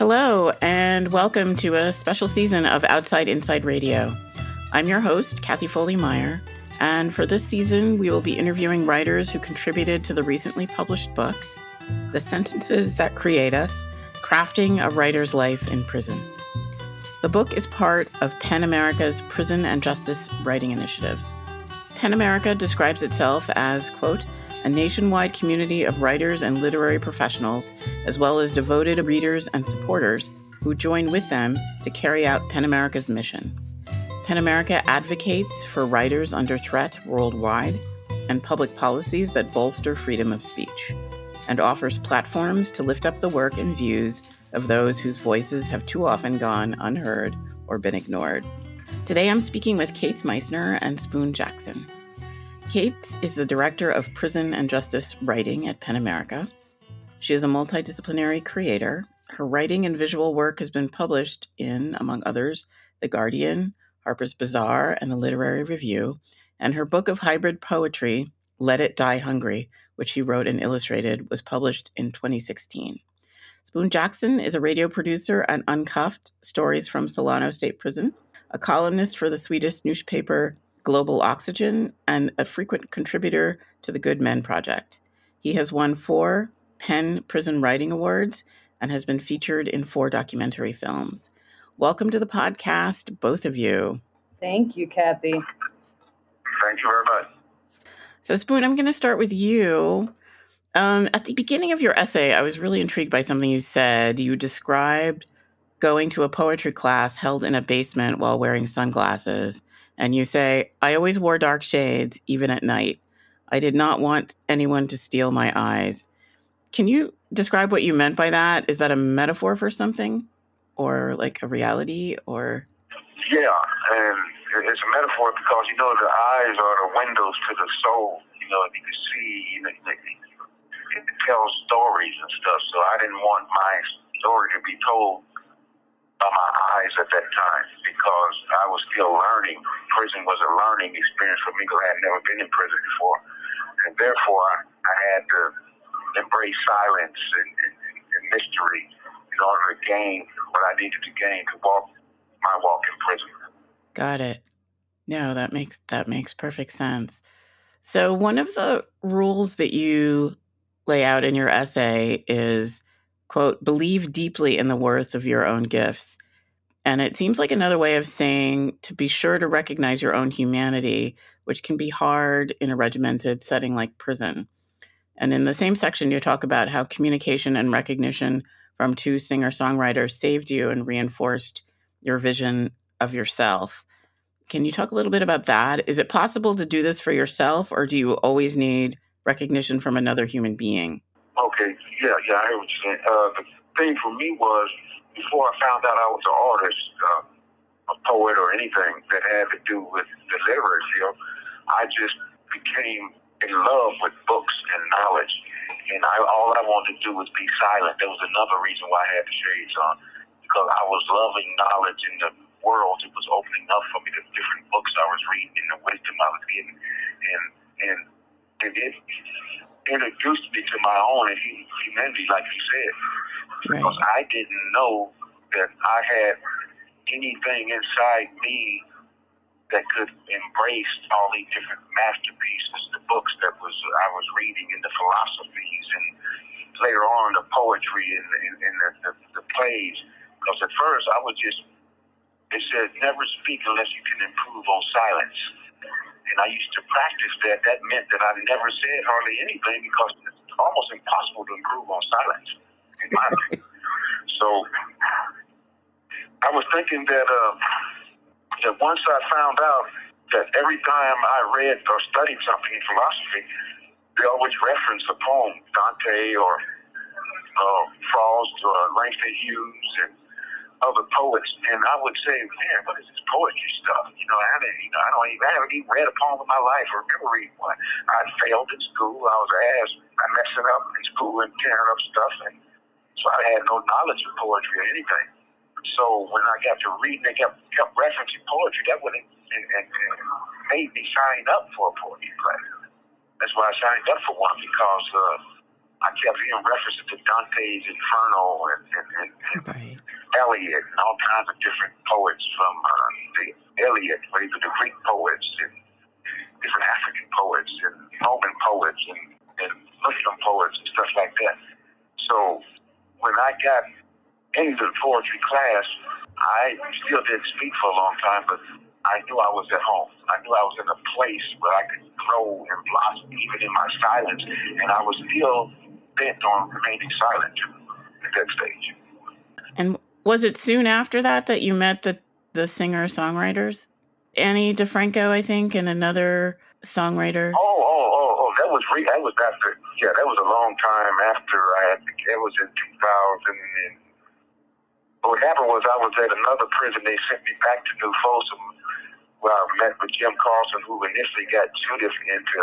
Hello, and welcome to a special season of Outside Inside Radio. I'm your host, Kathy Foley Meyer, and for this season, we will be interviewing writers who contributed to the recently published book, The Sentences That Create Us Crafting a Writer's Life in Prison. The book is part of PEN America's Prison and Justice Writing Initiatives. PEN America describes itself as, quote, a nationwide community of writers and literary professionals, as well as devoted readers and supporters who join with them to carry out PEN America's mission. PEN America advocates for writers under threat worldwide and public policies that bolster freedom of speech, and offers platforms to lift up the work and views of those whose voices have too often gone unheard or been ignored. Today I'm speaking with Caits Meissner and Spoon Jackson. Kate is the director of prison and justice writing at PEN America. She is a multidisciplinary creator. Her writing and visual work has been published in, among others, The Guardian, Harper's Bazaar, and the Literary Review, and her book of hybrid poetry, Let It Die Hungry, which he wrote and illustrated, was published in 2016. Spoon Jackson is a radio producer at Uncuffed Stories from Solano State Prison, a columnist for the Swedish newspaper Global Oxygen, and a frequent contributor to the Good Men Project. He has won four PEN Prison Writing Awards and has been featured in four documentary films. Welcome to the podcast, both of you. Thank you, Kathy. Thank you very much. So, Spoon, I'm going to start with you. Um, at the beginning of your essay, I was really intrigued by something you said. You described going to a poetry class held in a basement while wearing sunglasses and you say, I always wore dark shades, even at night. I did not want anyone to steal my eyes. Can you describe what you meant by that? Is that a metaphor for something or like a reality or? Yeah, and it's a metaphor because, you know, the eyes are the windows to the soul. You know, if you can see, you know, it tells stories and stuff. So I didn't want my story to be told by my eyes at that time because I was still learning. Prison was a learning experience for me because I had never been in prison before. And therefore, I had to embrace silence and, and, and mystery in order to gain what I needed to gain to walk my walk in prison. Got it. No, that makes that makes perfect sense. So one of the rules that you lay out in your essay is quote, believe deeply in the worth of your own gifts. And it seems like another way of saying to be sure to recognize your own humanity, which can be hard in a regimented setting like prison. And in the same section, you talk about how communication and recognition from two singer songwriters saved you and reinforced your vision of yourself. Can you talk a little bit about that? Is it possible to do this for yourself, or do you always need recognition from another human being? Okay, yeah, yeah, I hear what you're saying. Uh, the thing for me was before I found out I was an artist, uh, a poet, or anything that had to do with the literary field, I just became in love with books and knowledge. And I, all I wanted to do was be silent. There was another reason why I had the shades on, because I was loving knowledge in the world. It was opening up for me the different books I was reading and the wisdom I was getting, and and, and it introduced me to my own humanity, like you said, right. because I didn't know that I had anything inside me that could embrace all these different masterpieces, the books that was I was reading, and the philosophies, and later on the poetry and, and, and the, the, the plays. Because at first I was just, it said, never speak unless you can improve on silence and I used to practice that, that meant that I never said hardly anything because it's almost impossible to improve on silence, in my opinion. So I was thinking that uh, that once I found out that every time I read or studied something in philosophy, they always reference a poem, Dante or uh, Frost or Langston Hughes and other poets, and I would say, man, what is this poetry stuff? You know, I didn't, you know, I don't even, I haven't even read a poem in my life or remember reading one. I failed in school. I was ass, I messing up in school and tearing up stuff, and so I had no knowledge of poetry or anything. So when I got to reading, they kept kept referencing poetry. That would and, and, and made me sign up for a poetry class. That's why I signed up for one because uh, I kept hearing references to Dante's Inferno and, and, and, and right. Eliot and all kinds of different poets from uh, the Eliot, even the Greek poets and different African poets and Roman poets and, and Muslim poets and stuff like that. So when I got into the poetry class, I still didn't speak for a long time, but I knew I was at home. I knew I was in a place where I could grow and blossom, even in my silence. And I was still bent on remaining silent at that stage. And was it soon after that that you met the the singer songwriters? Ani DiFranco, I think, and another songwriter. Oh, oh, oh, oh! That was re- that was after. Yeah, that was a long time after I had. It was in 2000. And, what happened was I was at another prison. They sent me back to New Folsom, where I met with Jim Carlson, who initially got Judith into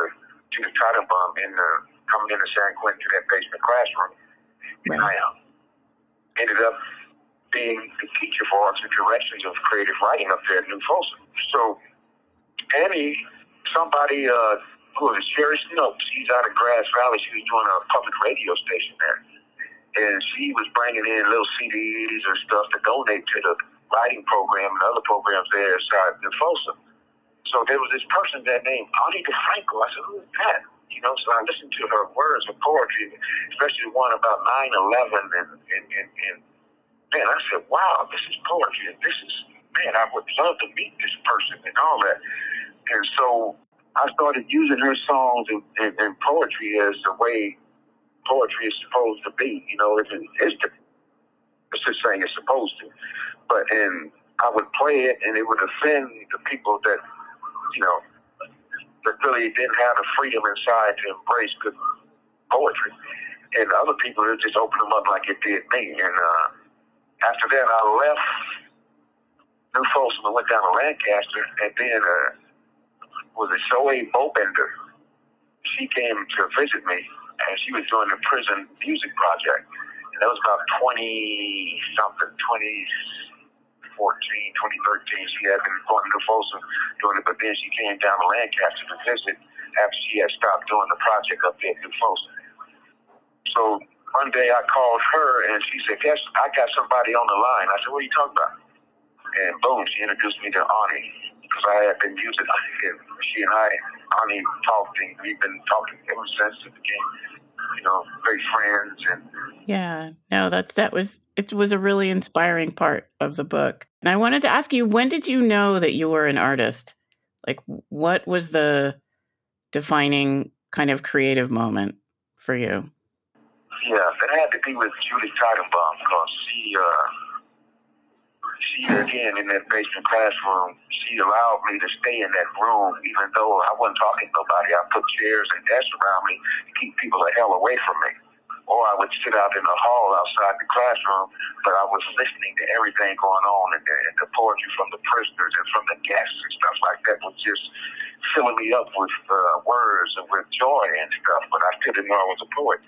Judith Tannenbaum in the coming into San Quentin to that basement classroom. Right. And I um, ended up being the teacher for arts and directions of creative writing up there at New Folsom. So Annie, somebody uh, who was Sherry Snopes, she's out of Grass Valley. She was doing a public radio station there and she was bringing in little CDs or stuff to donate to the writing program and other programs there inside New Folsom. So there was this person there named Ani DiFranco. I said, who is that? You know, so I listened to her words of poetry, especially the one about 9-11 and, and, and, and man, I said, wow, this is poetry. And this is, man, I would love to meet this person and all that. And so I started using her songs and, and, and poetry as the way poetry is supposed to be. You know, it's, it's, the, it's just saying it's supposed to. But and I would play it, and it would offend the people that, you know, that really didn't have the freedom inside to embrace good poetry. And other people, it just opened them up like it did me. And uh, after that, I left New Folsom and went down to Lancaster, and then uh, was a Zoe Bobender. She came to visit me and she was doing the prison music project. And that was about 20 something, 2014, 2013. She had been going to Folsom doing it, but then she came down to Lancaster to visit after she had stopped doing the project up there in Folsom. So one day I called her and she said, Guess I got somebody on the line. I said, What are you talking about? And boom, she introduced me to Ani because I had been using it. She and I, Ani talked and we've been talking ever since it became you know, great friends and yeah, no, that's that was it was a really inspiring part of the book. And I wanted to ask you, when did you know that you were an artist? Like, what was the defining kind of creative moment for you? Yeah, it had to be with Judith Tannenbaum because she uh, she again in that basement classroom, she allowed me to stay in that room even though I wasn't talking to nobody. I put chairs and desks around me to keep people the hell away from me. Or I would sit out in the hall outside the classroom, but I was listening to everything going on and the, and the poetry from the prisoners and from the guests and stuff like that was just filling me up with uh, words and with joy and stuff. But I still didn't know I was a poet.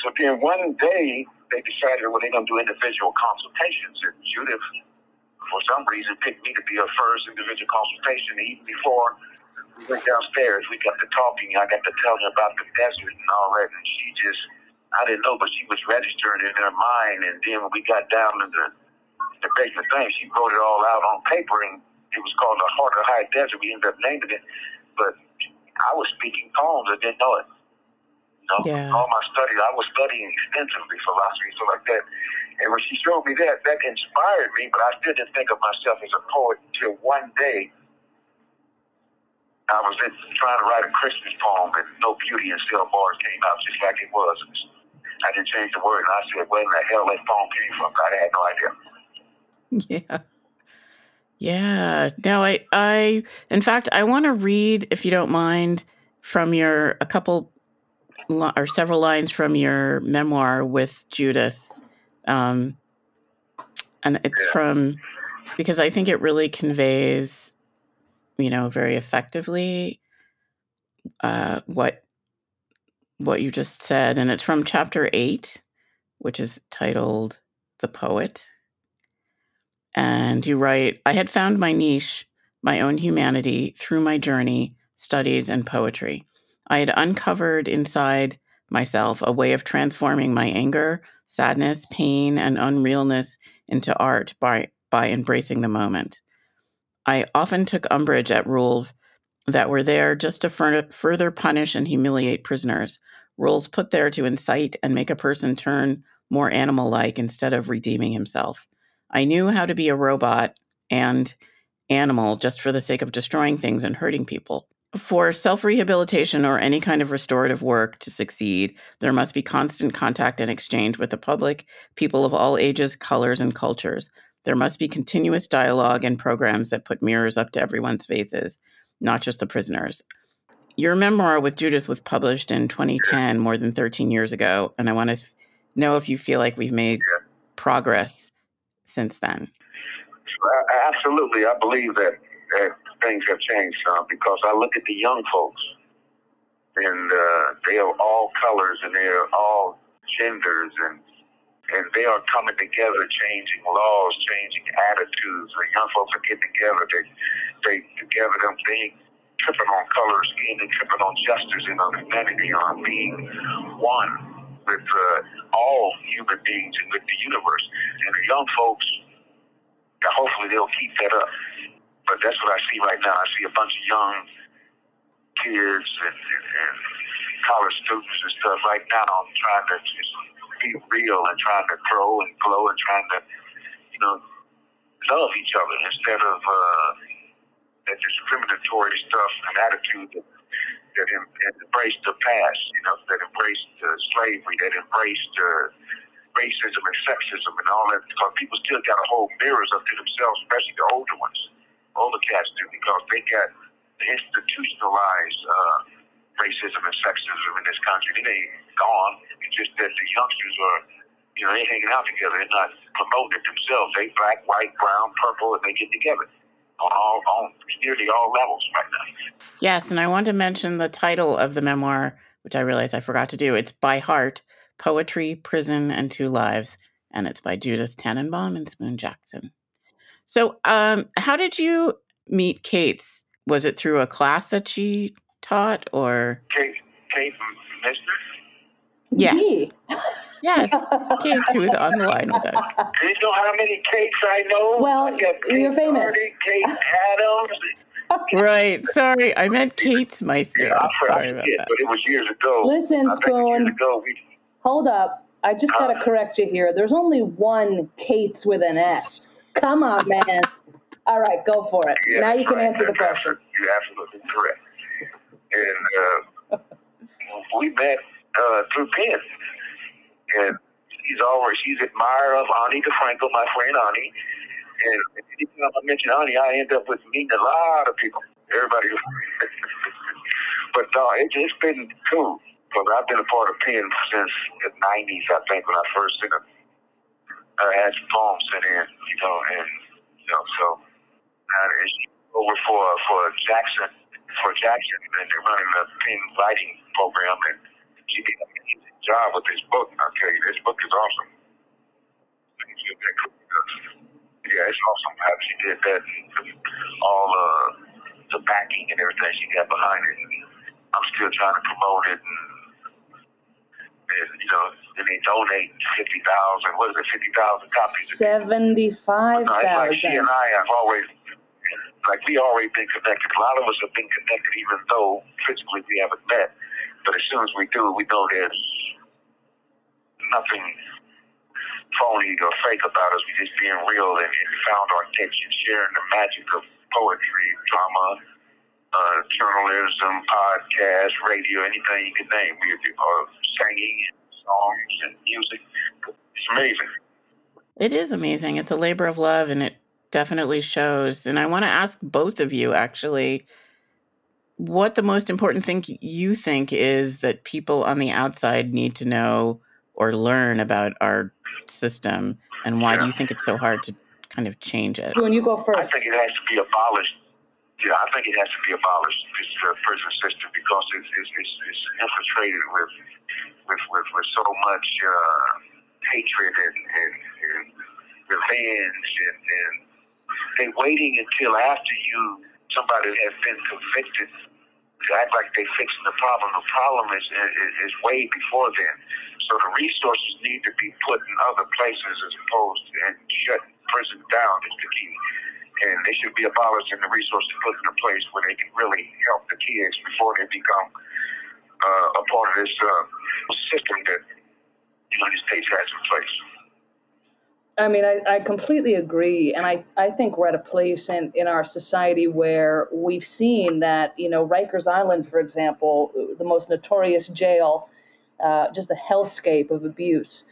So then one day they decided, well, they're going to do individual consultations. And Judith for some reason, picked me to be her first individual consultation. Even before we went downstairs, we got to talking. I got to telling her about the desert and all that, and she just, I didn't know, but she was registering in her mind. And then when we got down to the, the basement thing, she wrote it all out on paper, and it was called the Heart of High Desert. We ended up naming it, but I was speaking poems. I didn't know it. Know, yeah. all my studies, I was studying extensively philosophy and stuff like that. And when she showed me that, that inspired me, but I still didn't think of myself as a poet until one day I was in, trying to write a Christmas poem and No Beauty and Still Bars came out just like it was. I didn't change the word and I said, where in the hell that poem came from? I had no idea. Yeah. Yeah. No, I, I, in fact, I want to read, if you don't mind, from your, a couple or several lines from your memoir with Judith um, and it's yeah. from because I think it really conveys, you know, very effectively uh, what what you just said, and it's from chapter eight, which is titled "The Poet." And you write, "I had found my niche, my own humanity, through my journey, studies, and poetry. I had uncovered inside myself, a way of transforming my anger, sadness, pain, and unrealness into art by, by embracing the moment. I often took umbrage at rules that were there just to further punish and humiliate prisoners, rules put there to incite and make a person turn more animal like instead of redeeming himself. I knew how to be a robot and animal just for the sake of destroying things and hurting people. For self rehabilitation or any kind of restorative work to succeed, there must be constant contact and exchange with the public, people of all ages, colors, and cultures. There must be continuous dialogue and programs that put mirrors up to everyone's faces, not just the prisoners. Your memoir with Judith was published in 2010, more than 13 years ago, and I want to know if you feel like we've made progress since then. Absolutely. I believe that, that things have changed some because I look at the young folks and uh, they are all colors and they are all genders and and they are coming together, changing laws, changing attitudes. The young folks are getting together. They they together them being tripping on color skin and tripping on justice and on humanity on being one with uh, all human beings and with the universe. And the young folks, hopefully they'll keep that up. But that's what I see right now. I see a bunch of young kids and, and, and college students and stuff right now trying to just be real and trying to grow and glow and trying to, you know, love each other instead of uh, that discriminatory stuff and attitude that, that, em- embraced the past, you know, that embraced uh, slavery, that embraced uh, racism and sexism and all that. Because people still got to hold mirrors up to themselves, especially the older ones older cats do because they got institutionalized uh, racism and sexism in this country. It ain't gone. It's just that the youngsters are, you know, they hanging out together. They're not promoting it themselves. They black, white, brown, purple, and they get together on all on nearly all levels right now. Yes, and I want to mention the title of the memoir, which I realized I forgot to do. It's by heart. Poetry, Prison, and Two Lives, and it's by Judith Tannenbaum and Spoon Jackson. So, um, how did you meet Kate's? Was it through a class that she taught, or Kate, Kate Mister? Yes. Yes, Kate, who is on the line with us. Do you know how many Kates I know? Well, you're famous. Hardy, Kate Adams. right. Sorry, I meant Kate's Meister. Yeah, I Sorry about forget, that. but it was years ago. Listen, I Spoon. ago we Hold up. I just got to Huh? correct you here. There's only one Caits with an S. Come on, man. All right, go for it. Yeah, now you can right. answer the That's question. You're absolutely correct. And uh, we met uh, through PEN. And she's always, she's admirer of Ani DiFranco, my friend Ani. And anytime I mention Ani, I end up with meeting a lot of people. Everybody. but no, it, it's been cool. Because I've been a part of PEN since the 90s, I think, when I first I had some poems sent in, you know, and, you know, so it's over for for Jackson for Jackson, and they're running a PEN writing program, and she did an amazing job with this book. I'll tell you, this book is awesome. Yeah, it's awesome how she did that. All uh, the backing and everything she got behind it. I'm still trying to promote it, and, and you know, and they donate fifty thousand. What is it, fifty thousand copies? Seventy-five No, like she and I have always, like we already been connected. A lot of us have been connected, even though physically we haven't met. But as soon as we do, we know there's nothing phony or fake about us. We just being real and, and found our niche and sharing the magic of poetry, drama, uh, journalism, podcast, radio, anything you can name. We do uh, singing, and songs, and music. It's amazing. It is amazing. It's a labor of love and it definitely shows. And I want to ask both of you actually what the most important thing you think is that people on the outside need to know or learn about our system and why do you think it's so hard to kind of change it? When you go first, I first. think it has to be abolished. Yeah, I think it has to be abolished. This uh, prison system because it's it's, it's, it's infiltrated with with with, with so much uh, hatred and, and, and revenge and, and they waiting until after you somebody has been convicted to act like they're fixing the problem. The problem is, is, is way before then. So the resources need to be put in other places as opposed to and shut prison down is the key. And they should be abolished and the resources put in a place where they can really help the kids before they become uh, a part of this uh, system that the United States has in place. I mean, I, I completely agree. And I, I think we're at a place in, in our society where we've seen that, you know, Rikers Island, for example, the most notorious jail, uh, just a hellscape of abuse,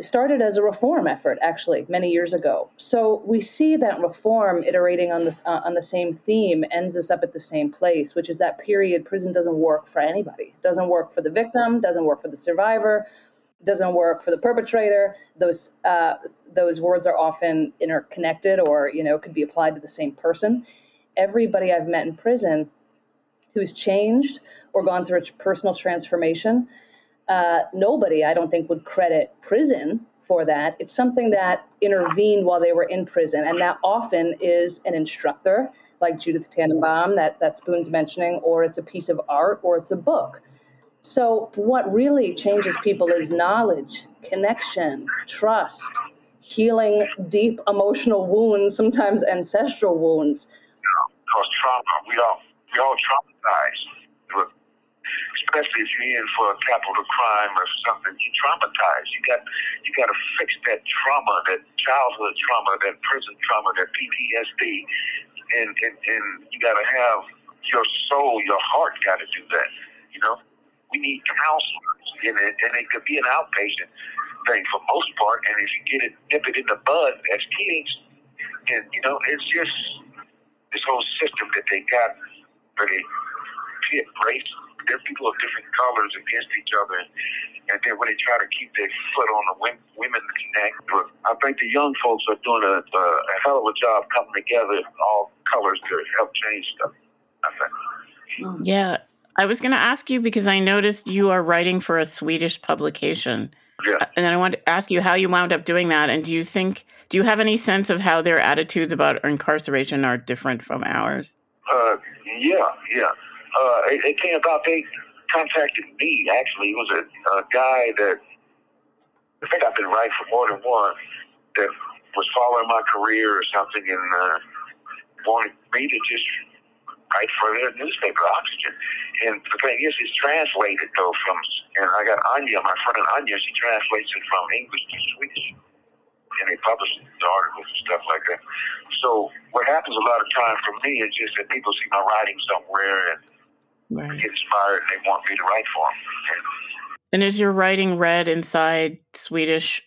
started as a reform effort, actually, many years ago. So we see that reform iterating on the, uh, on the same theme ends us up at the same place, which is that period prison doesn't work for anybody. It doesn't work for the victim, doesn't work for the survivor, doesn't work for the perpetrator. Those uh, those words are often interconnected, or you know, could be applied to the same person. Everybody I've met in prison who's changed or gone through a personal transformation, uh, nobody I don't think would credit prison for that. It's something that intervened while they were in prison, and that often is an instructor like Judith Tannenbaum that that Spoon's mentioning, or it's a piece of art, or it's a book so, what really changes people is knowledge, connection, trust, healing deep emotional wounds, sometimes ancestral wounds. Because trauma, we all we all traumatized. Especially if you're in for a capital crime or something, you traumatized. You got you got to fix that trauma, that childhood trauma, that prison trauma, that PTSD, and and, and you got to have your soul, your heart, got to do that. You know we need counselors, and it, and it could be an outpatient thing for most part. And if you get it, nip it in the bud as kids, and you know, it's just this whole system that they got where they pit race, they're people of different colors against each other. And then when they try to keep their foot on the women, women neck, but I think the young folks are doing a, a, a hell of a job coming together, all colors to help change stuff. I think. Yeah, I was going to ask you because I noticed you are writing for a Swedish publication. Yeah. And then I want to ask you how you wound up doing that. And do you think, do you have any sense of how their attitudes about incarceration are different from ours? Uh, yeah, yeah. Uh, it, it, came about, they contacted me, actually. It was a, a guy that I think I've been writing for more than one that was following my career or something and uh, wanted me to just write for their newspaper, Oxygen. And the thing is, it's translated though from, and I got Anya, my friend Anya, she translates it from English to Swedish. And they publish the articles and stuff like that. So what happens a lot of times for me is just that people see my writing somewhere and right. get inspired and they want me to write for them. And, and is your writing read inside Swedish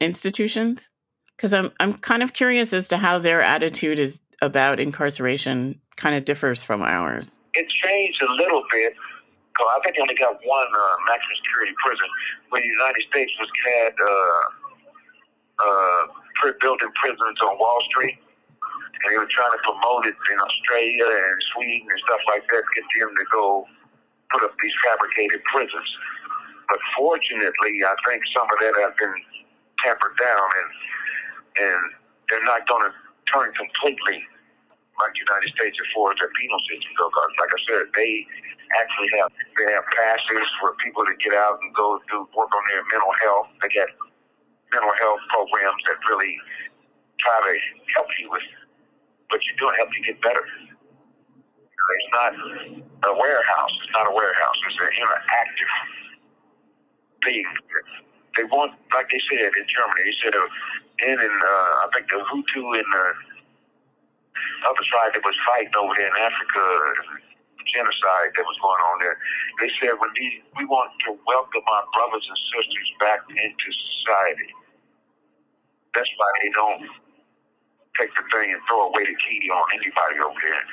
institutions? Because I'm I'm kind of curious as to how their attitude is about incarceration kind of differs from ours it changed a little bit. Cause I think they only got one uh, maximum security prison. When the United States was had uh, uh, building prisons on Wall Street, and they were trying to promote it in Australia and Sweden and stuff like that, get them to go put up these fabricated prisons. But fortunately, I think some of that has been tampered down, and and they're not going to turn completely like the United States as far their penal system goes. Like I said, they actually have they have passes for people to get out and go do work on their mental health. They get mental health programs that really try to help you with what you're doing, help you get better. It's not a warehouse. It's not a warehouse. It's an interactive thing. They want, like they said in Germany, they said, uh, in, in uh, I think the Hutu in uh, other side that was fighting over there in Africa, genocide that was going on there. They said we need, we want to welcome our brothers and sisters back into society. That's why they don't take the thing and throw away the key on anybody over there.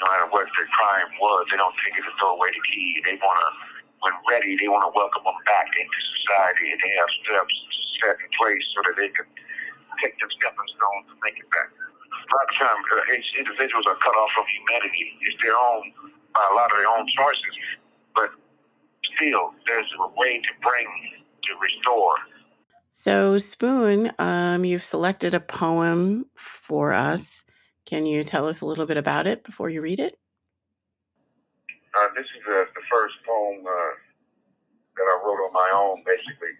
No matter what their crime was, they don't take it and throw away the key. They want to, when ready, they want to welcome them back into society, and they have steps set in place so that they can take them stepping stones to make it back a lot of times uh, individuals are cut off from humanity. It's their own, by a lot of their own choices. But still, there's a way to bring, to restore. So, Spoon, um, you've selected a poem for us. Can you tell us a little bit about it before you read it? Uh, this is uh, the first poem uh, that I wrote on my own, basically.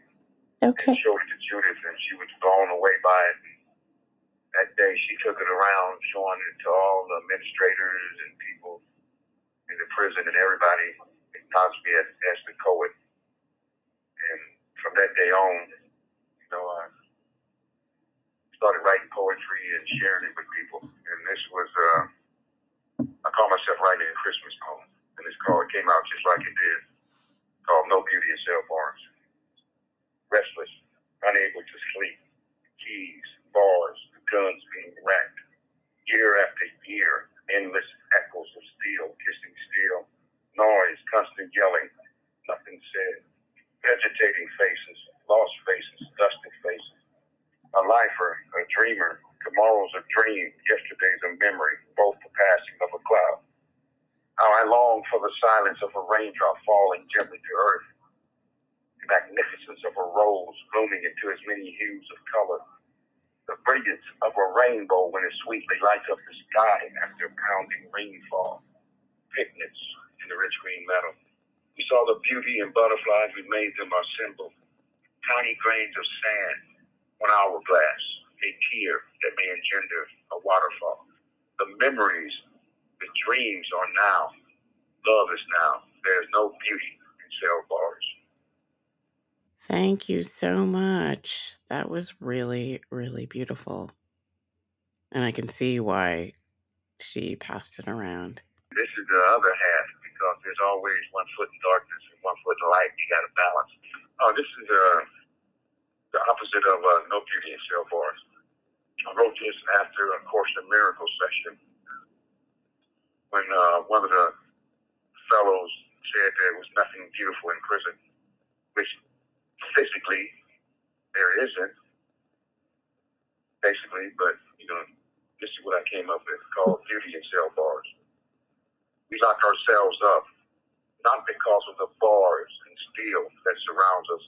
Okay. And showed it to Judith, and she was blown away by it. That day, she took it around, showing it to all the administrators and people in the prison and everybody acknowledged me as, as the poet. And from that day on, know, I started writing poetry and sharing it with people. And this was, uh, I call myself writing a Christmas poem. And it's called, it came out just like it did, called No Beauty in Cell Bars. Restless, unable to sleep, keys, bars, guns being racked. Year after year, endless echoes of steel kissing steel, noise, constant yelling, nothing said. Vegetating faces, lost faces, dusted faces. A lifer, a dreamer, tomorrow's a dream, yesterday's a memory, both the passing of a cloud. How I long for the silence of a raindrop falling gently to earth, the magnificence of a rose blooming into as many hues of color, the brilliance of a rainbow when it sweetly lights up the sky after pounding rainfall, picnics in the rich green meadow. We saw the beauty in butterflies, we made them our symbol. Tiny grains of sand, one hourglass, a tear that may engender a waterfall. The memories, the dreams are now. Love is now. There's no beauty in cell bars. Thank you so much. That was really, really beautiful. And I can see why she passed it around. This is the other half because there's always one foot in darkness and one foot in light. You got to balance. Oh, this is uh, the opposite of uh, No Beauty in Cell Bars. I wrote this after a Course in Miracles session when uh, one of the fellows said there was nothing beautiful in prison, which physically there isn't, basically, but you know, this is what I came up with called beauty in cell bars. We lock ourselves up, not because of the bars and steel that surrounds us,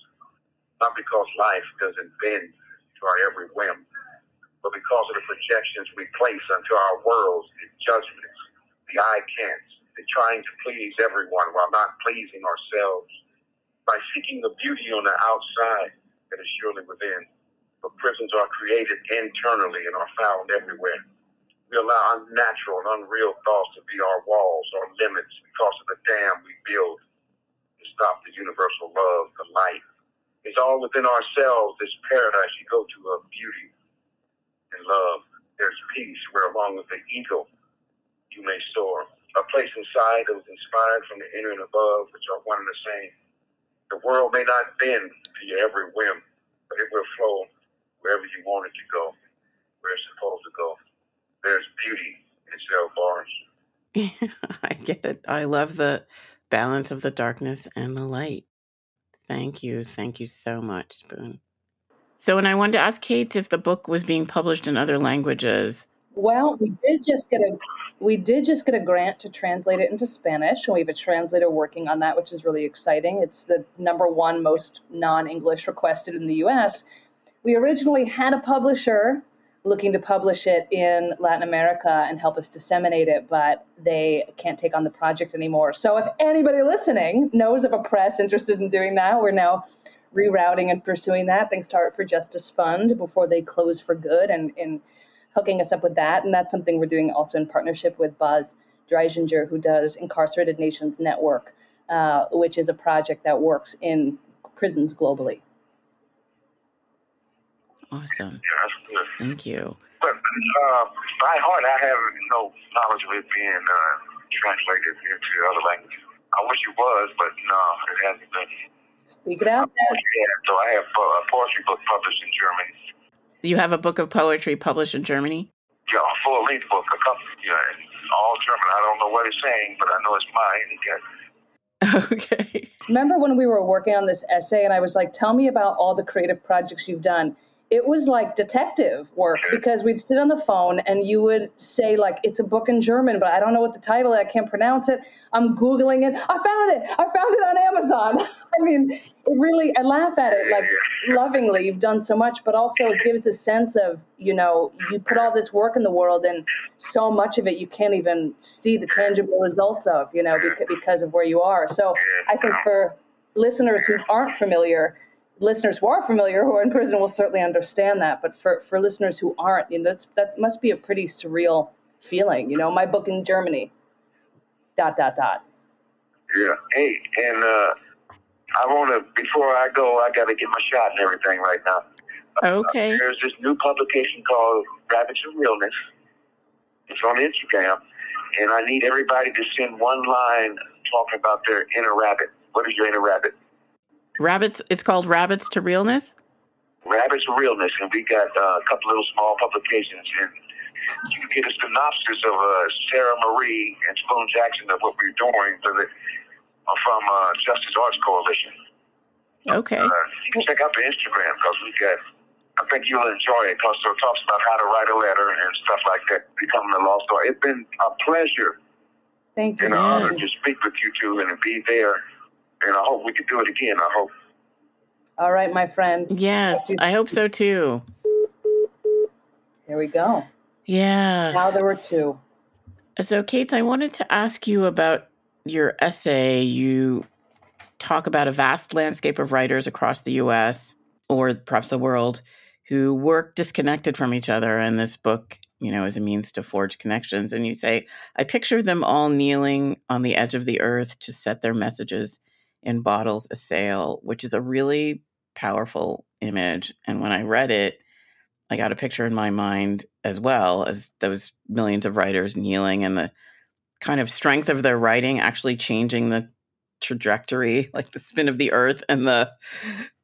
not because life doesn't bend to our every whim, but because of the projections we place onto our worlds, the judgments, the I can'ts, the trying to please everyone while not pleasing ourselves. By seeking the beauty on the outside that is surely within, but prisons are created internally and are found everywhere. We allow unnatural and unreal thoughts to be our walls, our limits, because of the dam we build to stop the universal love, the light. It's all within ourselves, this paradise you go to of beauty and love. There's peace where along with the eagle you may soar. A place inside that was inspired from the inner and above, which are one and the same. The world may not bend to your every whim, but it will flow wherever you want it to go, where it's supposed to go. There's beauty in cell bars. I get it. I love the balance of the darkness and the light. Thank you. Thank you so much, Spoon. So, when I wanted to ask Kate if the book was being published in other languages, Well, we did just get a we did just get a grant to translate it into Spanish, and we have a translator working on that, which is really exciting. It's the number one most non-English requested in the U.S. We originally had a publisher looking to publish it in Latin America and help us disseminate it, but they can't take on the project anymore. So, if anybody listening knows of a press interested in doing that, we're now rerouting and pursuing that thanks to Art for Justice Fund before they close for good and in hooking us up with that. And that's something we're doing also in partnership with Baz Dreisinger, who does Incarcerated Nations Network, uh, which is a project that works in prisons globally. Awesome. Yeah, that's good. Thank you. But uh, by heart, I have no knowledge of it being uh, translated into other languages. I wish it was, but no, it hasn't been. Speak it out. Dad. Yeah, so I have a poetry book published in Germany. You have a book of poetry published in Germany? Yeah, a full length book, a couple, yeah, all German. I don't know what it's saying, but I know it's mine. It got Okay. Remember when we were working on this essay and I was like, tell me about all the creative projects you've done? It was like detective work because we'd sit on the phone and you would say like it's a book in german but i don't know what the title is. I can't pronounce it. I'm googling it. I found it. I found it on amazon. I mean it really i laugh at it like lovingly. You've done so much but also it gives a sense of you know you put all this work in the world and so much of it you can't even see the tangible results of you know because of where you are. So i think for listeners who aren't familiar listeners who are familiar who are in prison will certainly understand that but for, for listeners who aren't you know that's that must be a pretty surreal feeling you know my book in germany dot dot dot. Yeah hey and uh i want to before i go i got to get my shot and everything right now. Okay. uh, there's this new publication called rabbits of realness. It's on instagram and i need everybody to send one line talking about their inner rabbit. What is your inner rabbit Rabbits. It's called Rabbits to Realness. Rabbits to Realness, and we got uh, a couple little small publications, and you can get a synopsis of uh, Sarah Marie and Spoon Jackson of what we're doing for the, uh, from uh, Justice Arts Coalition. Okay. Uh, you can check out the Instagram because we got. I think you'll enjoy it because it talks about how to write a letter and stuff like that, becoming a law star. It's been a pleasure Thank you. and an honor to speak with you two and to be there and I hope we can do it again. I hope. All right, my friend. Yes, I hope so too. There we go. Yeah. Now there were two. So, Kate, I wanted to ask you about your essay. You talk about a vast landscape of writers across the US or perhaps the world who work disconnected from each other. And this book, you know, is a means to forge connections. And you say, I picture them all kneeling on the edge of the earth to set their messages in bottles a sail, which is a really powerful image. And when I read it, I got a picture in my mind as well as those millions of writers kneeling and the kind of strength of their writing actually changing the trajectory, like the spin of the earth and the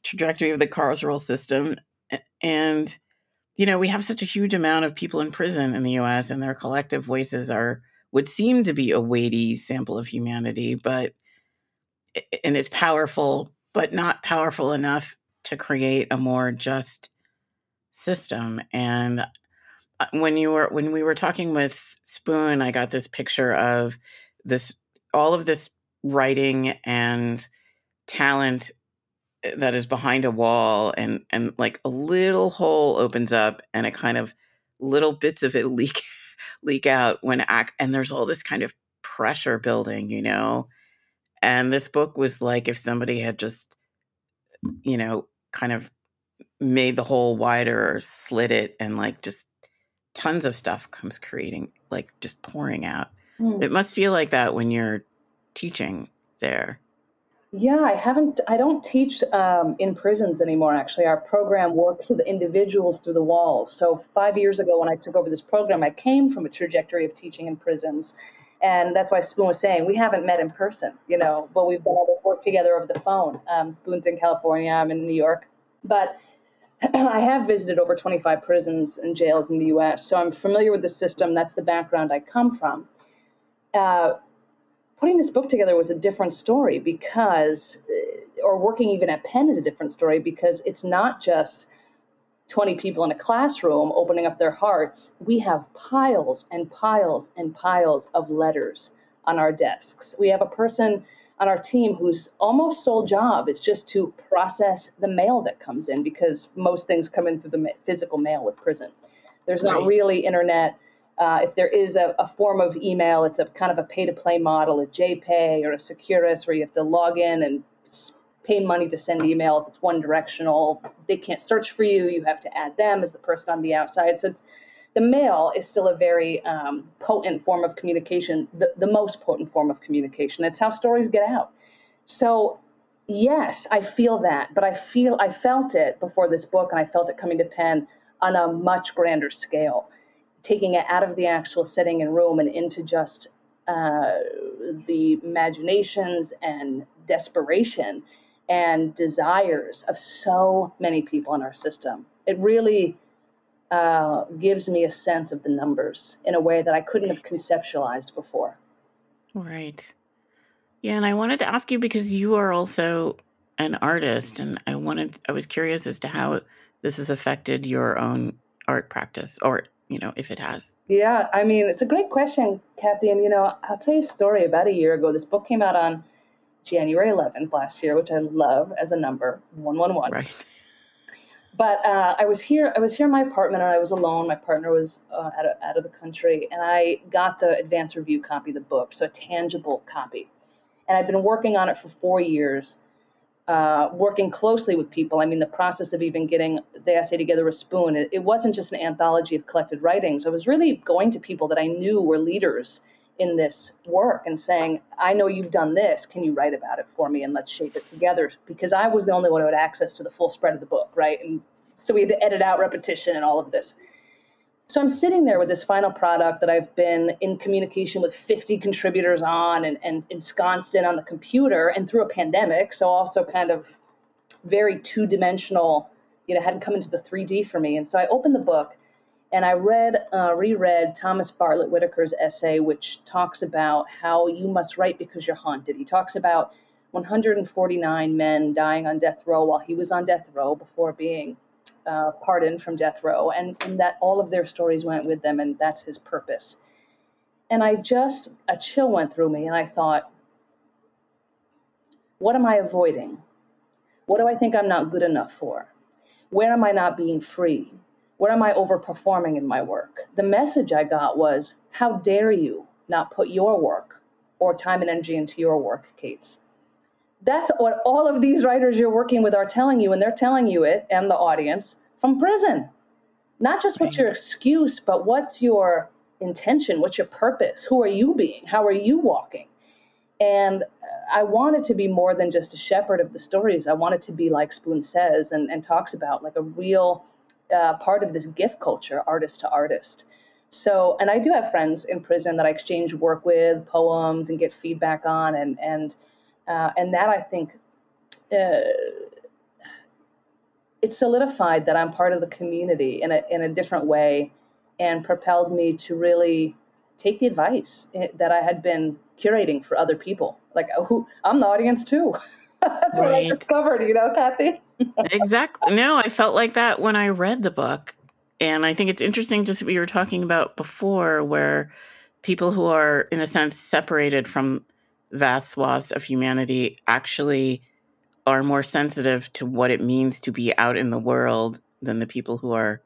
trajectory of the carceral system. And, you know, we have such a huge amount of people in prison in the US and their collective voices are would seem to be a weighty sample of humanity, but and it's powerful, but not powerful enough to create a more just system. And uh, when you were when we were talking with Spoon, I got this picture of this all of this writing and talent eh, that is behind a wall and and like a little hole opens up and a kind of little bits of it leak leak out when act and there's all this kind of pressure building you know and this book was like if somebody had just, you know, kind of made the hole wider or slit it and like just tons of stuff comes creating, like just pouring out. Mm. It must feel like that when you're teaching there. Yeah, I haven't, I don't teach um, in prisons anymore, actually. Our program works with individuals through the walls. So, five years ago, when I took over this program, I came from a trajectory of teaching in prisons. And that's why Spoon was saying we haven't met in person, you know, but we've done all this work together over the phone. Um, Spoon's in California, I'm in New York. But I have visited over 25 prisons and jails in the US, so I'm familiar with the system. That's the background I come from. Uh, putting this book together was a different story because, or working even at PEN is a different story because it's not just 20 people in a classroom opening up their hearts, we have piles and piles and piles of letters on our desks. We have a person on our team whose almost sole job is just to process the mail that comes in because most things come in through the physical mail with prison. There's not really internet. Uh, if there is a, a, form of email, it's a kind of a pay to play model, a JPay or a Securus, where you have to log in and pay money to send emails. It's one directional. They can't search for you. You have to add them as the person on the outside. So it's the mail is still a very um, potent form of communication, the, the most potent form of communication. It's how stories get out. So yes, I feel that, but I feel I felt it before this book, and I felt it coming to PEN on a much grander scale, taking it out of the actual setting and room and into just uh, the imaginations and desperation and desires of so many people in our system. It really uh, gives me a sense of the numbers in a way that I couldn't have conceptualized before. Right. Yeah, and I wanted to ask you because you are also an artist, and I wanted I was curious as to how this has affected your own art practice, or you know, if it has. Yeah, I mean, it's a great question, Kathy. And you know, I'll tell you a story. About a year ago, this book came out on January 11th last year, which I love as a number, one one one. Right. But uh, I was here. I was here in my apartment, and I was alone. My partner was uh, out, of, out of the country, and I got the advance review copy of the book, so a tangible copy. And I've been working on it for four years uh, working closely with people. I mean, the process of even getting the essay together with Spoon, it, it, wasn't just an anthology of collected writings. I was really going to people that I knew were leaders in this work and saying, I know you've done this. Can you write about it for me and let's shape it together? Because I was the only one who had access to the full spread of the book, right? And so we had to edit out repetition and all of this. So I'm sitting there with this final product that I've been in communication with 50 contributors on and, and ensconced in on the computer and through a pandemic. So also kind of very two dimensional, you know, hadn't come into the 3D for me. And so I opened the book and I read, uh, reread Thomas Bartlett Whitaker's essay, which talks about how you must write because you're haunted. He talks about 149 men dying on death row while he was on death row before being uh, pardon from death row, and, and that all of their stories went with them, and that's his purpose. And I just, a chill went through me, and I thought, what am I avoiding? What do I think I'm not good enough for? Where am I not being free? Where am I overperforming in my work? The message I got was, how dare you not put your work or time and energy into your work, Caits? That's what all of these writers you're working with are telling you, and they're telling you it and the audience from prison. Not just what's your excuse, but what's your intention? What's your purpose? Who are you being? How are you walking? And uh, I wanted to be more than just a shepherd of the stories. I wanted to be like Spoon says and, and talks about, like a real uh, part of this gift culture, artist to artist. So, and I do have friends in prison that I exchange work with, poems, and get feedback on, and and uh, and that I think uh, it solidified that I'm part of the community in a in a different way, and propelled me to really take the advice eh, that I had been curating for other people. Like, who I'm the audience too. That's right. what I discovered, you know, Kathy. exactly. No, I felt like that when I read the book. And I think it's interesting, just what you were talking about before, where people who are, in a sense, separated from vast swaths of humanity actually are more sensitive to what it means to be out in the world than the people who are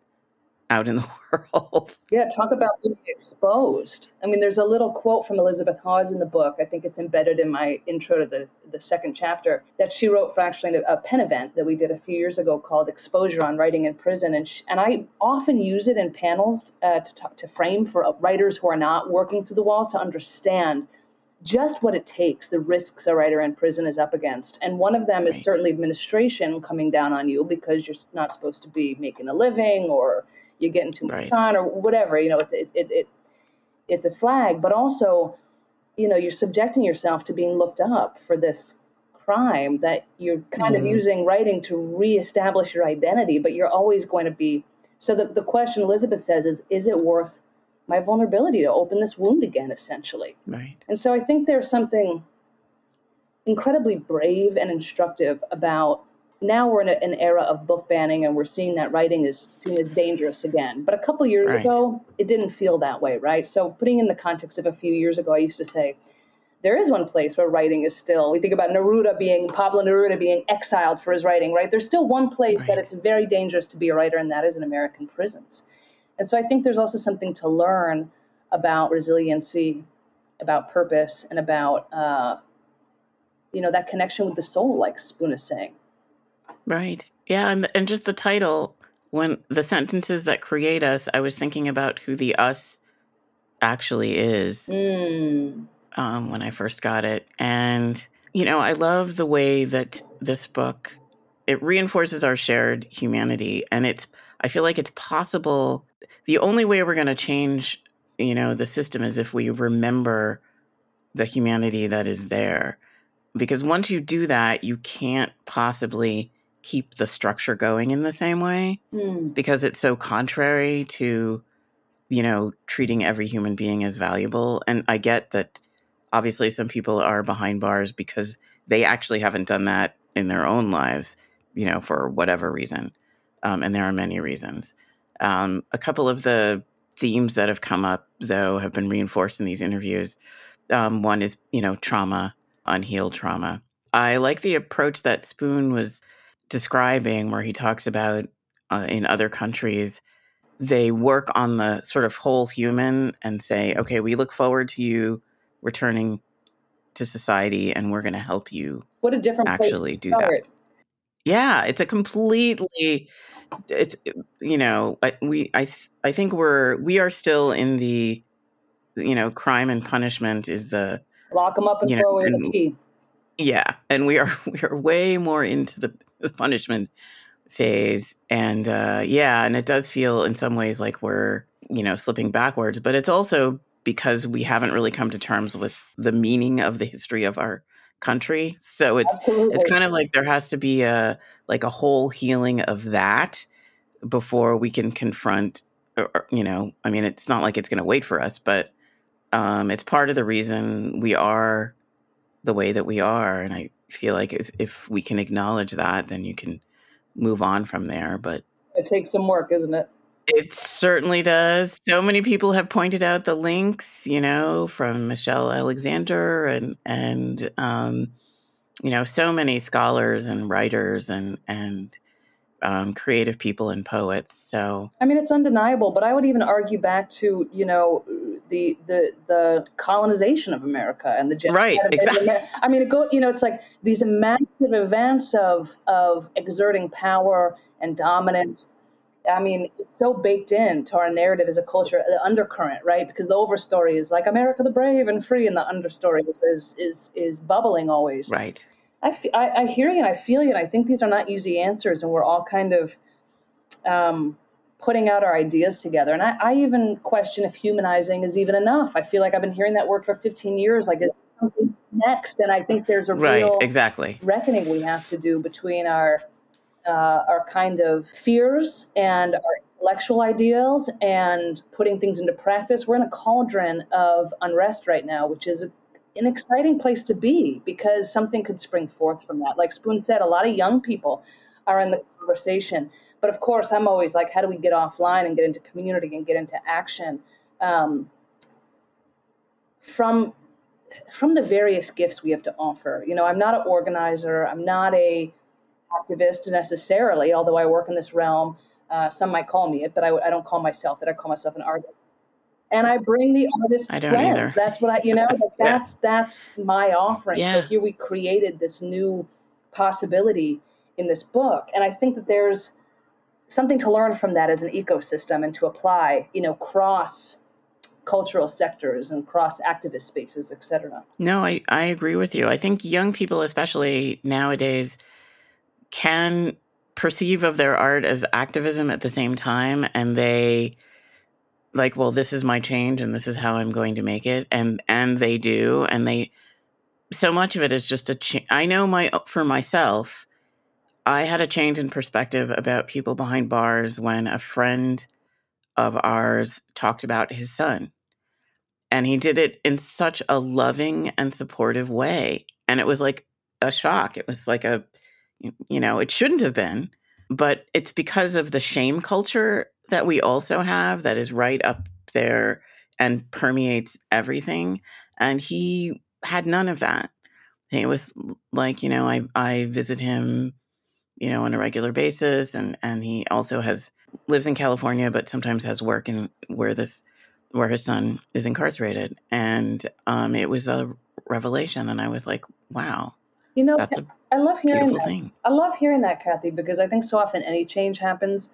out in the world. Yeah, talk about being exposed. I mean, there's a little quote from Elizabeth Hawes in the book. I think it's embedded in my intro to the, the second chapter that she wrote for actually a PEN event that we did a few years ago called Exposure on Writing in Prison. And, she, and I often use it in panels uh, to, talk, to frame for writers who are not working through the walls to understand just what it takes, the risks a writer in prison is up against. And one of them is certainly administration coming down on you because you're not supposed to be making a living or you're getting too much right. on or whatever. You know, it's it, it, it it's a flag, but also, you know, you're subjecting yourself to being looked up for this crime that you're kind mm-hmm. of using writing to reestablish your identity, but you're always going to be so the, the question Elizabeth says is, is it worth my vulnerability to open this wound again, essentially. Right. And so I think there's something incredibly brave and instructive about now we're in a, an era of book banning and we're seeing that writing is seen as dangerous again. But a couple years right. ago, it didn't feel that way, right? So putting in the context of a few years ago, I used to say, there is one place where writing is still, we think about Neruda being, Pablo Neruda being exiled for his writing, right? There's still one place right. that it's very dangerous to be a writer, and that is in American prisons. And so I think there's also something to learn about resiliency, about purpose, and about uh, you know that connection with the soul, like Spoon is saying. Right. Yeah, and and just the title when the sentences that create us, I was thinking about who the us actually is mm. um, when I first got it, and you know I love the way that this book it reinforces our shared humanity, and it's I feel like it's possible the only way we're going to change, you know, the system is if we remember the humanity that is there. Because once you do that, you can't possibly keep the structure going in the same way mm. because it's so contrary to, you know, treating every human being as valuable. And I get that obviously some people are behind bars because they actually haven't done that in their own lives, you know, for whatever reason. Um, and there are many reasons. Um, a couple of the themes that have come up, though, have been reinforced in these interviews. Um, one is, you know, trauma, unhealed trauma. I like the approach that Spoon was describing, where he talks about uh, in other countries, they work on the sort of whole human and say, okay, we look forward to you returning to society and we're going to help you what a different actually do that. yeah it's a completely it's you know we i i think we're we are still in the you know crime and punishment is the lock them up and throw away the key. Yeah and we are we are way more into the, the punishment phase and uh yeah and it does feel in some ways like we're you know slipping backwards but it's also because we haven't really come to terms with the meaning of the history of our country. So it's Absolutely. it's kind of like there has to be a like a whole healing of that before we can confront or, you know, I mean it's not like it's going to wait for us, but um it's part of the reason we are the way that we are and I feel like if, if we can acknowledge that then you can move on from there, but it takes some work, isn't it? It certainly does. So many people have pointed out the links, you know, from Michelle Alexander and and um, you know, so many scholars and writers and and um, creative people and poets. So I mean, it's undeniable. But I would even argue back to you know the the the colonization of America and the right exactly. I mean, it go you know, it's like these massive events of of exerting power and dominance I mean, it's so baked into our narrative as a culture, the undercurrent, right? Because the overstory is like America the brave and free, and the understory is is is, is bubbling always. Right. I, I, I hear you and I feel you, and I think these are not easy answers, and we're all kind of um, putting out our ideas together. And I, I even question if humanizing is even enough. I feel like I've been hearing that word for 15 years. Like, is something next? And I think there's a right, real exactly reckoning we have to do between our uh, our kind of fears and our intellectual ideals and putting things into practice. We're in a cauldron of unrest right now, which is a, an exciting place to be because something could spring forth from that. Like Spoon said, a lot of young people are in the conversation. But of course, I'm always like, how do we get offline and get into community and get into action? Um, from from the various gifts we have to offer. You know, I'm not an organizer. I'm not a activist necessarily, although I work in this realm. Uh, some might call me it, but I, I, don't call myself it. I call myself an artist. And I bring the artist I don't lens. Either. That's what I, you know, like that's yeah. that's my offering. Yeah. So here we created this new possibility in this book, and I think that there's something to learn from that as an ecosystem and to apply, you know, cross cultural sectors and cross activist spaces, et cetera. No, I, I agree with you. I think young people, especially nowadays, can perceive of their art as activism at the same time and they like well this is my change and this is how i'm going to make it. And and they do. And they so much of it is just a change i know my for myself i had a change in perspective about people behind bars when a friend of ours talked about his son. And he did it in such a loving and supportive way. And it was like a shock. It was like a you know, it shouldn't have been, but it's because of the shame culture that we also have that is right up there and permeates everything. And he had none of that. It was like, you know, I I visit him, you know, on a regular basis and and he also has lives in California but sometimes has work in where this where his son is incarcerated. And um it was a revelation and I was like, wow. You know, that's a I love hearing that. Thing. I love hearing that, Kathy, because I think so often any change happens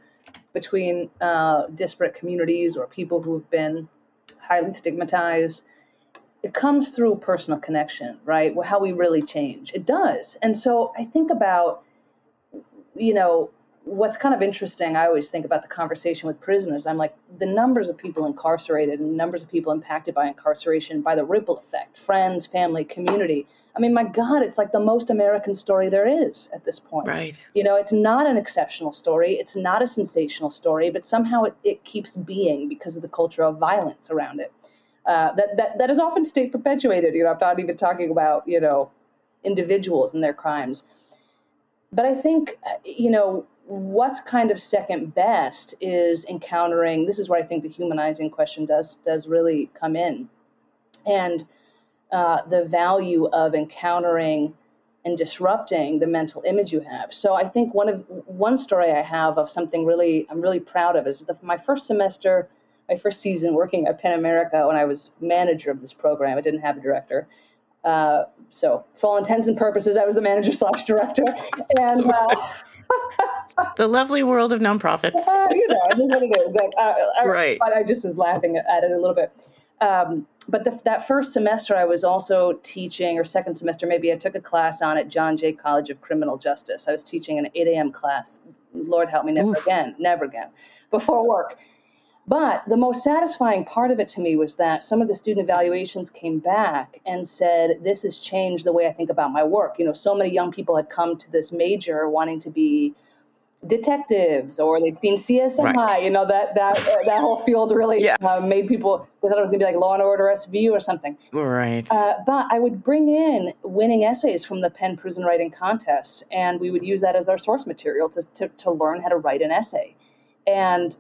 between uh, disparate communities or people who've been highly stigmatized. It comes through personal connection, right? How we really change. It does. And so I think about, you know, what's kind of interesting, I always think about the conversation with prisoners. I'm like, the numbers of people incarcerated and numbers of people impacted by incarceration, by the ripple effect, friends, family, community I mean, my God, it's like the most American story there is at this point. Right. You know, it's not an exceptional story. It's not a sensational story, but somehow it, it keeps being because of the culture of violence around it. Uh, that, that, that is often state perpetuated. You know, I'm not even talking about, you know, individuals and their crimes. but I think, you know, what's kind of second best is encountering this is where I think the humanizing question does does really come in. And uh, the value of encountering and disrupting the mental image you have. So I think one of one story I have of something really I'm really proud of is the, my first semester, my first season working at PEN America when I was manager of this program. I didn't have a director. Uh, so, for all intents and purposes, I was the manager slash director, and uh, the lovely world of nonprofits. Uh, you know, I what it is. Like, uh, I, right. I just was laughing at it a little bit. Um, but the, that first semester, I was also teaching, or second semester, maybe I took a class on at John Jay College of Criminal Justice. I was teaching an 8 a.m. class. Lord help me, never Oof. again, never again, before work. But the most satisfying part of it to me was that some of the student evaluations came back and said, This has changed the way I think about my work. You know, so many young people had come to this major wanting to be detectives or they'd seen CSI. Right. You know that that uh, that whole field really yes. uh, made people they thought it was gonna be like Law and Order SVU or something. Right. Uh, but I would bring in winning essays from the PEN Prison Writing Contest, and we would use that as our source material to to, to learn how to write an essay. And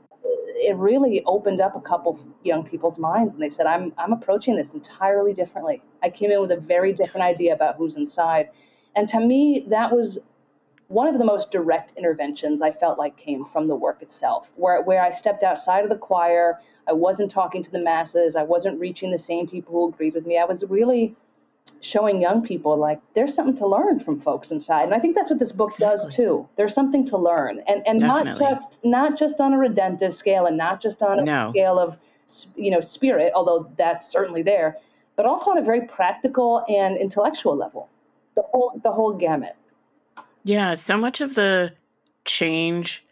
it really opened up a couple young people's minds and they said i'm i'm approaching this entirely differently. I came in with a very different idea about who's inside and to me that was one of the most direct interventions i felt like came from the work itself where where i stepped outside of the choir i wasn't talking to the masses i wasn't reaching the same people who agreed with me i was really showing young people like there's something to learn from folks inside and i think that's what this book exactly. does too there's something to learn and and Definitely. not just not just on a redemptive scale and not just on a no. scale of you know spirit although that's certainly there but also on a very practical and intellectual level the whole the whole gamut yeah so much of the change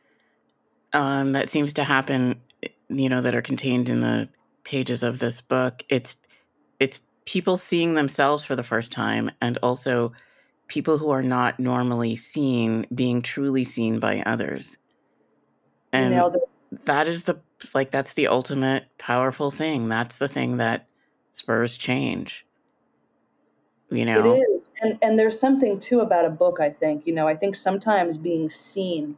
um, that seems to happen you know that are contained in the pages of this book it's it's people seeing themselves for the first time and also people who are not normally seen being truly seen by others. And that is the like that's the ultimate powerful thing. That's the thing that spurs change. You know. It is. And and there's something too about a book, I think. You know, I think sometimes being seen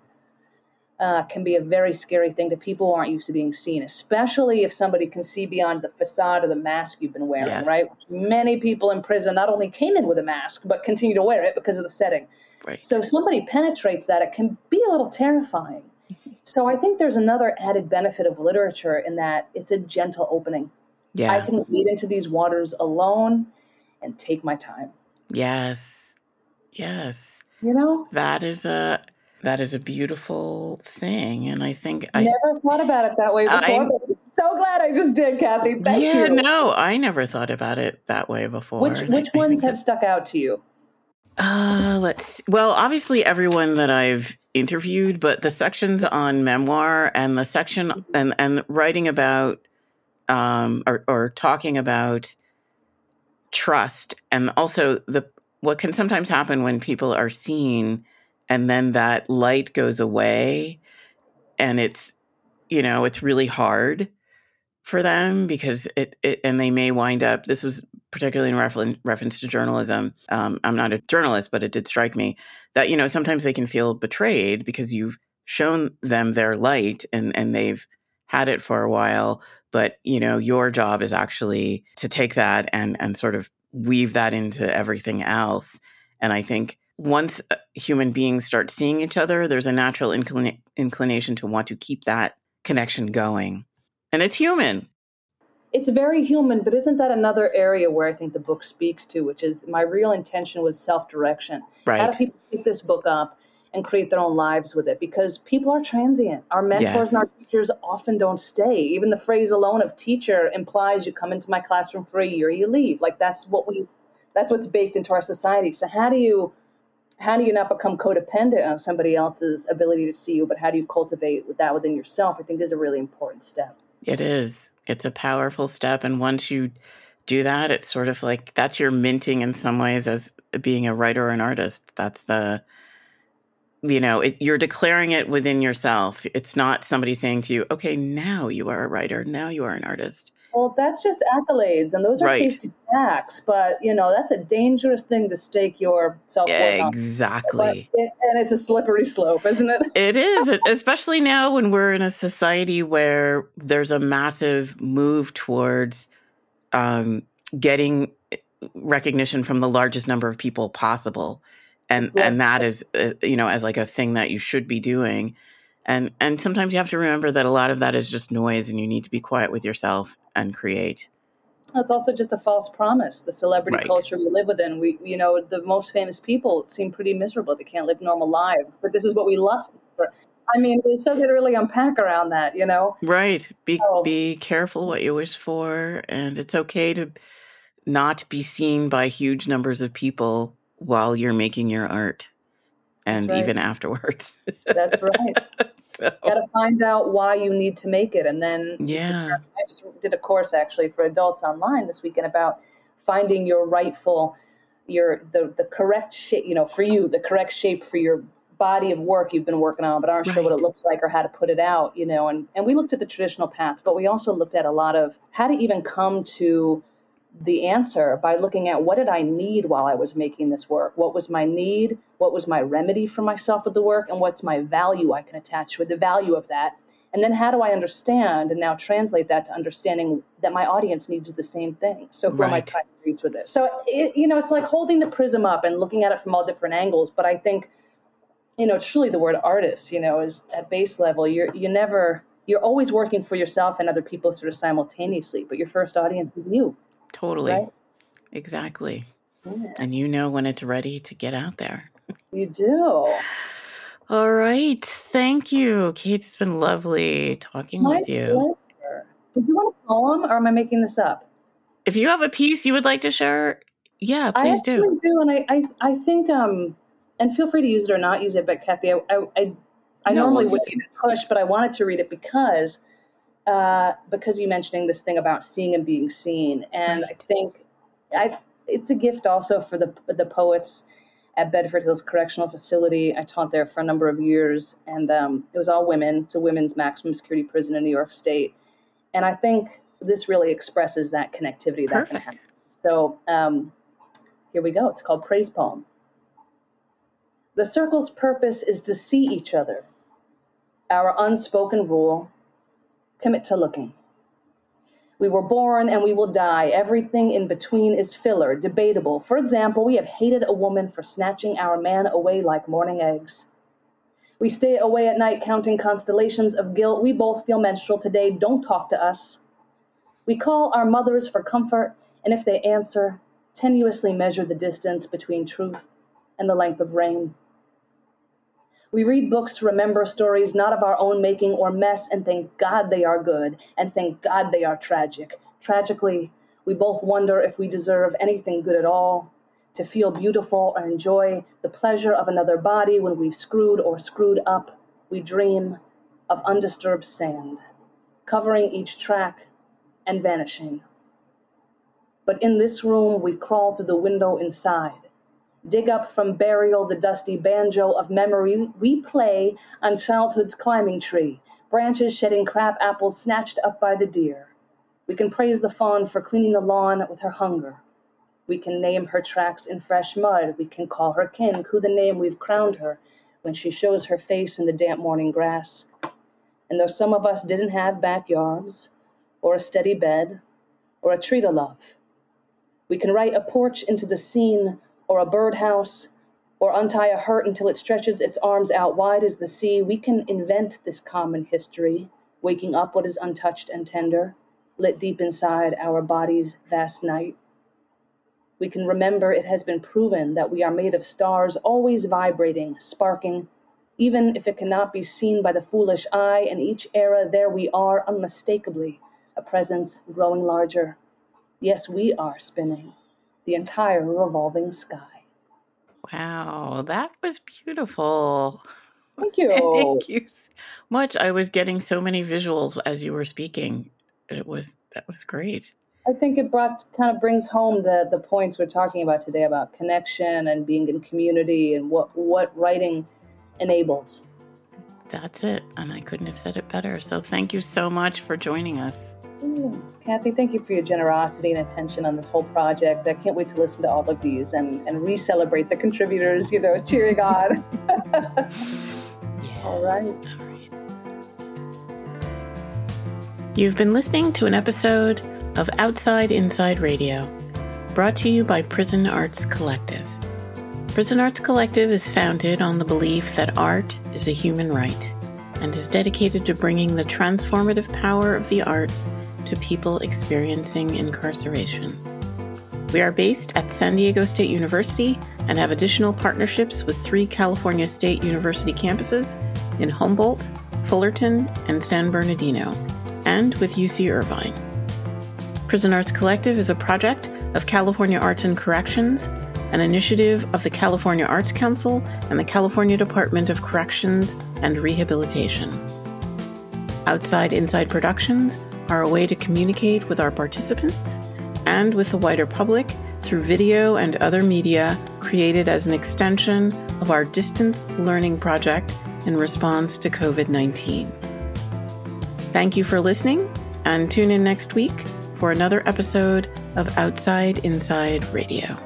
uh, can be a very scary thing to people aren't used to being seen, especially if somebody can see beyond the facade or the mask you've been wearing, yes. right? Many people in prison not only came in with a mask, but continue to wear it because of the setting. Right. So if somebody penetrates that, it can be a little terrifying. So I think there's another added benefit of literature in that it's a gentle opening. Yeah. I can wade into these waters alone and take my time. Yes. Yes. You know? That is a that is a beautiful thing, and I think I never thought about it that way before. I'm, so glad I just did, Kathy. Thank yeah, you. no, I never thought about it that way before. Which which I, ones I have that, stuck out to you? Uh, let's. Well, obviously everyone that I've interviewed, but the sections on memoir and the section mm-hmm. and and writing about um or or talking about trust and also the what can sometimes happen when people are seen and then that light goes away and it's you know it's really hard for them because it, it and they may wind up this was particularly in refer- reference to journalism um, i'm not a journalist but it did strike me that you know sometimes they can feel betrayed because you've shown them their light and and they've had it for a while but you know your job is actually to take that and and sort of weave that into everything else and i think once uh, human beings start seeing each other, there's a natural inclina- inclination to want to keep that connection going. And it's human. It's very human, but isn't that another area where I think the book speaks to, which is my real intention was self direction. Right. How do people pick this book up and create their own lives with it? Because people are transient. Our mentors yes. and our teachers often don't stay. Even the phrase alone of teacher implies you come into my classroom for a year, you leave. Like that's what we, that's what's baked into our society. So how do you, how do you not become codependent on somebody else's ability to see you, but how do you cultivate that within yourself? I think is a really important step. It is. It's a powerful step. And once you do that, it's sort of like that's your minting in some ways as being a writer or an artist. That's the, you know, it, you're declaring it within yourself. It's not somebody saying to you, okay, now you are a writer, now you are an artist. Well, that's just accolades, and those are Right. tasty snacks. But you know, that's a dangerous thing to stake your self. But Exactly. it, and it's a slippery slope, isn't it? It is, especially now when we're in a society where there's a massive move towards um, getting recognition from the largest number of people possible, and Right. and that is, uh, you know, as like a thing that you should be doing, and and sometimes you have to remember that a lot of that is just noise, and you need to be quiet with yourself and create. It's also just a false promise. The celebrity Right. culture we live within. We, you know, the most famous people seem pretty miserable. They can't live normal lives, but this is what we lust for. I mean, there's something to really unpack around that. You know. Right. Be Oh. be careful what you wish for, and it's okay to not be seen by huge numbers of people while you're making your art, and right. even afterwards. That's right. so Got to find out why you need to make it, and then yeah, I just did a course actually for adults online this weekend about finding your rightful, your the the correct shape. You know, for you, the correct shape for your body of work you've been working on, but aren't sure what it looks like or how to put it out. You know, and and we looked at the traditional path, but we also looked at a lot of how to even come to the answer by looking at what did I need while I was making this work? What was my need? What was my remedy for myself with the work? And what's my value I can attach with the value of that? And then how do I understand and now translate that to understanding that my audience needs the same thing? So who am I Right. trying to reach with this? So it, you know, it's like holding the prism up and looking at it from all different angles. But I think, you know, truly the word artist, you know, is at base level. You're you never you're always working for yourself and other people sort of simultaneously. But your first audience is you, totally, right? exactly. Yeah, And you know when it's ready to get out there. you do. All right, thank you, Kate. It's been lovely talking My with you. pleasure. Did you want a poem, or am I making this up? If you have a piece you would like to share, yeah, I please actually do. do, and I, I, I think, um, and feel free to use it or not use it. But Kathy, I, I, I, I No, normally would use it. give it a push, but I wanted to read it because, uh, because you mentioning this thing about seeing and being seen, and I think, I, it's a gift also for the the poets at Bedford Hills Correctional Facility. I taught there for a number of years, and um, it was all women. It's a women's maximum security prison in New York State, and I think this really expresses that connectivity that can Perfect. happen. So um, here we go. It's called Praise Poem. The circle's purpose is to see each other. Our unspoken rule commit to looking. We were born and we will die. Everything in between is filler, debatable. For example, we have hated a woman for snatching our man away like morning eggs. We stay away at night counting constellations of guilt. We both feel menstrual today. Don't talk to us. We call our mothers for comfort, and if they answer, tenuously measure the distance between truth and the length of rain. We read books to remember stories not of our own making or mess, and thank God they are good, and thank God they are tragic. Tragically, we both wonder if we deserve anything good at all. To feel beautiful or enjoy the pleasure of another body when we've screwed or screwed up, we dream of undisturbed sand, covering each track and vanishing. But in this room, we crawl through the window inside dig up from burial the dusty banjo of memory. We play on childhood's climbing tree, branches shedding crab apples snatched up by the deer. We can praise the fawn for cleaning the lawn with her hunger. We can name her tracks in fresh mud. We can call her kin, who the name we've crowned her when she shows her face in the damp morning grass. And though some of us didn't have backyards, or a steady bed, or a tree to love, we can write a porch into the scene or a birdhouse, or untie a hurt until it stretches its arms out wide as the sea. We can invent this common history, waking up what is untouched and tender, lit deep inside our body's vast night. We can remember it has been proven that we are made of stars always vibrating, sparking, even if it cannot be seen by the foolish eye. In each era, there we are, unmistakably, a presence growing larger. Yes, we are spinning the entire revolving sky. Wow, that was beautiful. Thank you. Thank you so much. I was getting so many visuals as you were speaking. It was that was great. I think it brought kind of brings home the the points we're talking about today about connection and being in community and what what writing enables. That's it. And I couldn't have said it better. So thank you so much for joining us. Mm. Kathy, thank you for your generosity and attention on this whole project. I can't wait to listen to all of these and, and re celebrate the contributors, you know, cheering on. Yeah. all right. All right. You've been listening to an episode of Outside Inside Radio, brought to you by Prison Arts Collective. Prison Arts Collective is founded on the belief that art is a human right and is dedicated to bringing the transformative power of the arts to people experiencing incarceration. We are based at San Diego State University and have additional partnerships with three California State University campuses in Humboldt, Fullerton, and San Bernardino, and with UC Irvine. Prison Arts Collective is a project of California Arts and Corrections, an initiative of the California Arts Council and the California Department of Corrections and Rehabilitation. Outside Inside Productions are a way to communicate with our participants and with the wider public through video and other media created as an extension of our distance learning project in response to COVID 19. Thank you for listening, and tune in next week for another episode of Outside Inside Radio.